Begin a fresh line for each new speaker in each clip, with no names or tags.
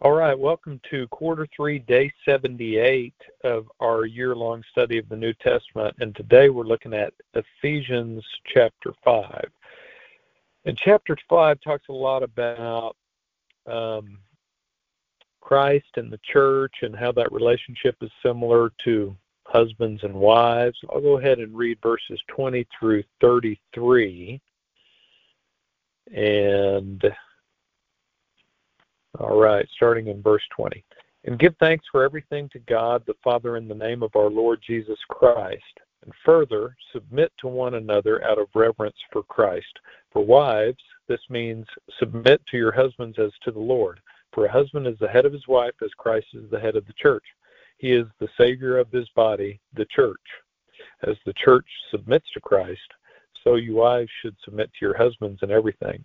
All right, welcome to quarter three, day 78 of our year long study of the New Testament. And today we're looking at Ephesians chapter 5. And chapter 5 talks a lot about um, Christ and the church and how that relationship is similar to husbands and wives. I'll go ahead and read verses 20 through 33. And all right, starting in verse 20. And give thanks for everything to God the Father in the name of our Lord Jesus Christ. And further, submit to one another out of reverence for Christ. For wives, this means submit to your husbands as to the Lord. For a husband is the head of his wife, as Christ is the head of the church. He is the Savior of his body, the church. As the church submits to Christ, so you wives should submit to your husbands in everything.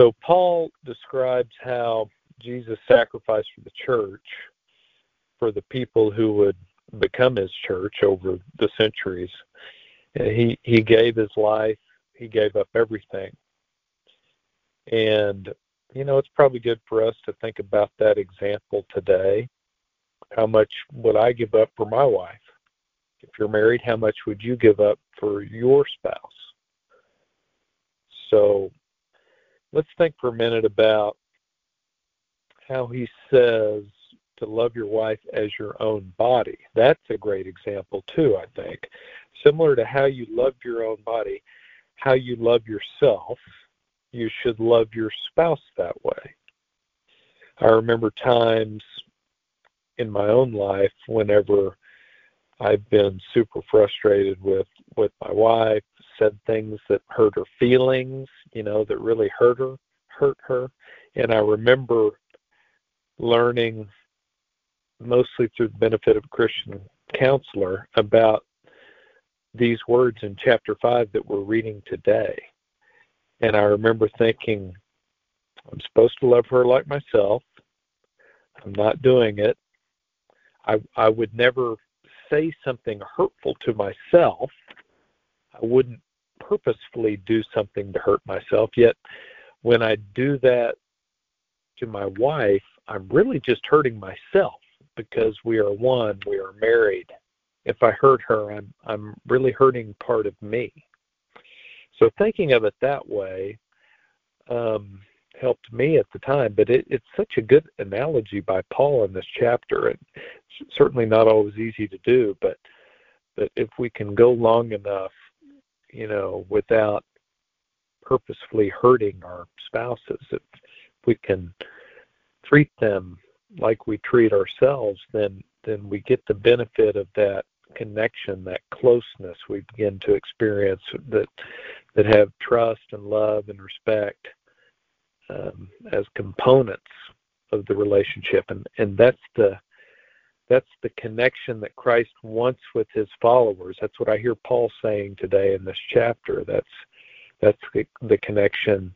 So Paul describes how Jesus sacrificed for the church, for the people who would become his church over the centuries. He he gave his life, he gave up everything. And you know, it's probably good for us to think about that example today. How much would I give up for my wife? If you're married, how much would you give up for your spouse? So let's think for a minute about how he says to love your wife as your own body. That's a great example, too, I think. Similar to how you love your own body, how you love yourself, you should love your spouse that way. I remember times in my own life whenever I've been super frustrated with with my wife, said things that hurt her feelings, you know, that really hurt her, hurt her. And I remember learning mostly through the benefit of a Christian counselor about these words in chapter 5 that we're reading today. And I remember thinking, I'm supposed to love her like myself. I'm not doing it. I I would never say something hurtful to myself. I wouldn't purposefully do something to hurt myself. Yet when I do that to my wife, I'm really just hurting myself because we are one, we are married. If I hurt her, I'm I'm really hurting part of me. So thinking of it that way um, helped me at the time, but it, it's such a good analogy by Paul in this chapter. And certainly not always easy to do, but but if we can go long enough you know, without purposefully hurting our spouses. If we can treat them like we treat ourselves, then then we get the benefit of that connection, that closeness we begin to experience that that have trust and love and respect um, as components of the relationship, and and that's the that's the connection that Christ wants with his followers. That's what I hear Paul saying today in this chapter. That's that's the, the connection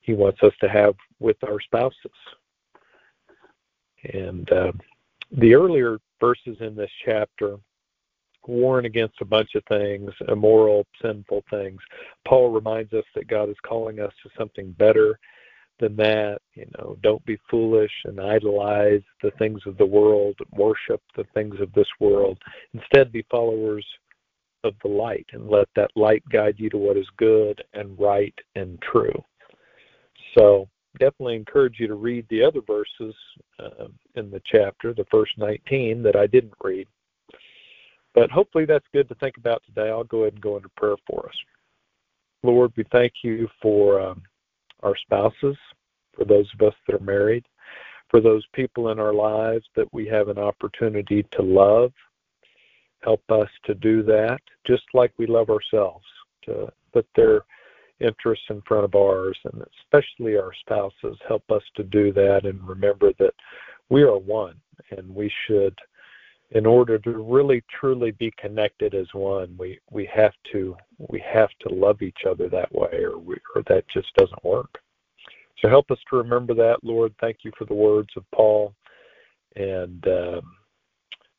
he wants us to have with our spouses. And uh, the earlier verses in this chapter warn against a bunch of things, immoral, sinful things. Paul reminds us that God is calling us to something better than that. You know, don't be foolish and idolize the things of the world, worship the things of this world. Instead, be followers of the light and let that light guide you to what is good and right and true. So, definitely encourage you to read the other verses uh, in the chapter, the first 19 that I didn't read. But hopefully that's good to think about today. I'll go ahead and go into prayer for us. Lord, we thank you for um, our spouses, for those of us that are married, for those people in our lives that we have an opportunity to love. Help us to do that just like we love ourselves, to put their interests in front of ours, and especially our spouses. Help us to do that and remember that we are one and we should in order to really truly be connected as one we we have to we have to love each other that way or we, or that just doesn't work. So help us to remember that lord. Thank you for the words of paul and um,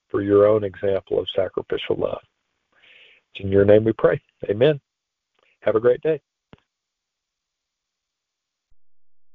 for your own example of sacrificial love. It's in your name we pray. Amen. Have a great day